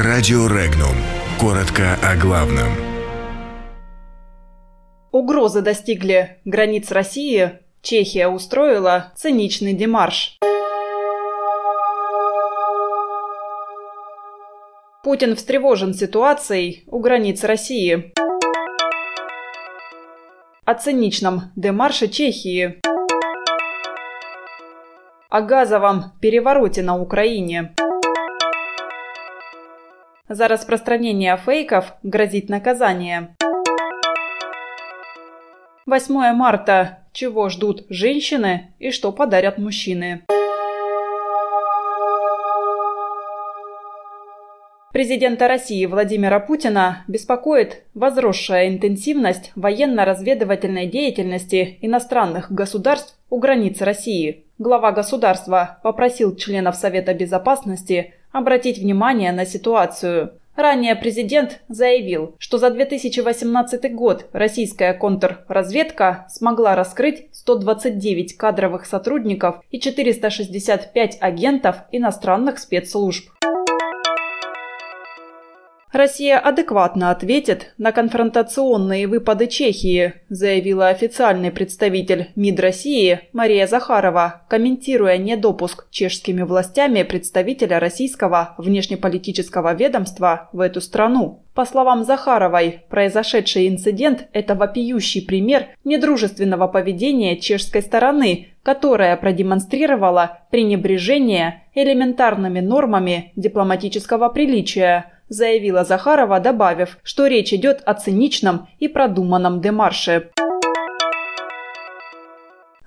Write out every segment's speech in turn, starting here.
Радио Регнум. Коротко о главном. Угрозы достигли границ России. Чехия устроила циничный демарш. Путин встревожен ситуацией у границ России. О циничном демарше Чехии. О газовом перевороте на Украине. За распространение фейков грозит наказание. 8 марта. Чего ждут женщины и что подарят мужчины? Президента России Владимира Путина беспокоит возросшая интенсивность военно-разведывательной деятельности иностранных государств у границ России. Глава государства попросил членов Совета Безопасности обратить внимание на ситуацию. Ранее президент заявил, что за 2018 год российская контрразведка смогла раскрыть 129 кадровых сотрудников и 465 агентов иностранных спецслужб. Россия адекватно ответит на конфронтационные выпады Чехии, заявила официальный представитель МИД России Мария Захарова, комментируя недопуск чешскими властями представителя российского внешнеполитического ведомства в эту страну. По словам Захаровой, произошедший инцидент – это вопиющий пример недружественного поведения чешской стороны, которая продемонстрировала пренебрежение элементарными нормами дипломатического приличия – заявила Захарова, добавив, что речь идет о циничном и продуманном демарше.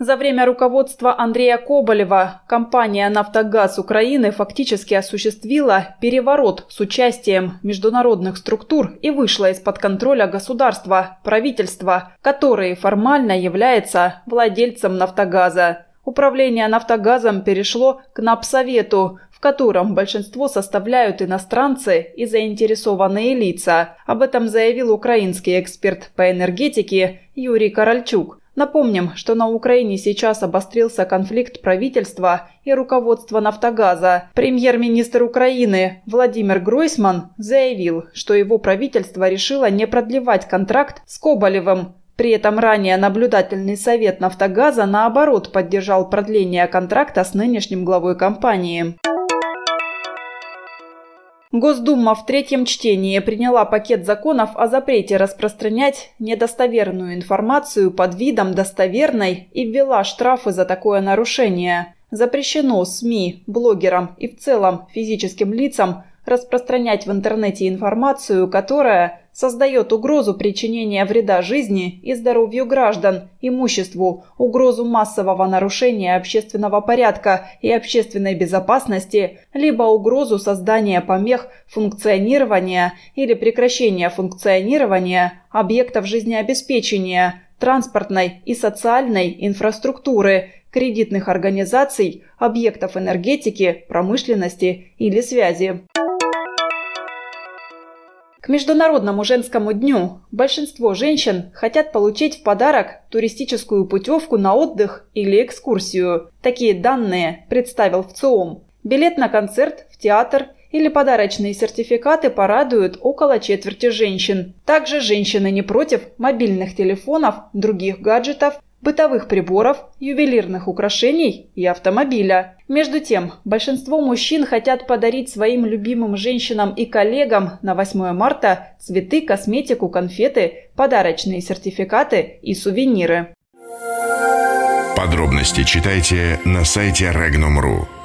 За время руководства Андрея Коболева компания «Нафтогаз Украины» фактически осуществила переворот с участием международных структур и вышла из-под контроля государства, правительства, которое формально является владельцем «Нафтогаза». Управление «Нафтогазом» перешло к НАПСовету, котором большинство составляют иностранцы и заинтересованные лица. Об этом заявил украинский эксперт по энергетике Юрий Корольчук. Напомним, что на Украине сейчас обострился конфликт правительства и руководства «Нафтогаза». Премьер-министр Украины Владимир Гройсман заявил, что его правительство решило не продлевать контракт с Коболевым. При этом ранее наблюдательный совет «Нафтогаза» наоборот поддержал продление контракта с нынешним главой компании. Госдума в третьем чтении приняла пакет законов о запрете распространять недостоверную информацию под видом достоверной и ввела штрафы за такое нарушение. Запрещено СМИ, блогерам и в целом физическим лицам распространять в интернете информацию, которая создает угрозу причинения вреда жизни и здоровью граждан, имуществу, угрозу массового нарушения общественного порядка и общественной безопасности, либо угрозу создания помех функционирования или прекращения функционирования объектов жизнеобеспечения, транспортной и социальной инфраструктуры, кредитных организаций, объектов энергетики, промышленности или связи. К Международному женскому дню большинство женщин хотят получить в подарок туристическую путевку на отдых или экскурсию. Такие данные представил ВЦИОМ. Билет на концерт, в театр или подарочные сертификаты порадуют около четверти женщин. Также женщины не против мобильных телефонов, других гаджетов бытовых приборов, ювелирных украшений и автомобиля. Между тем, большинство мужчин хотят подарить своим любимым женщинам и коллегам на 8 марта цветы, косметику, конфеты, подарочные сертификаты и сувениры. Подробности читайте на сайте Regnum.ru.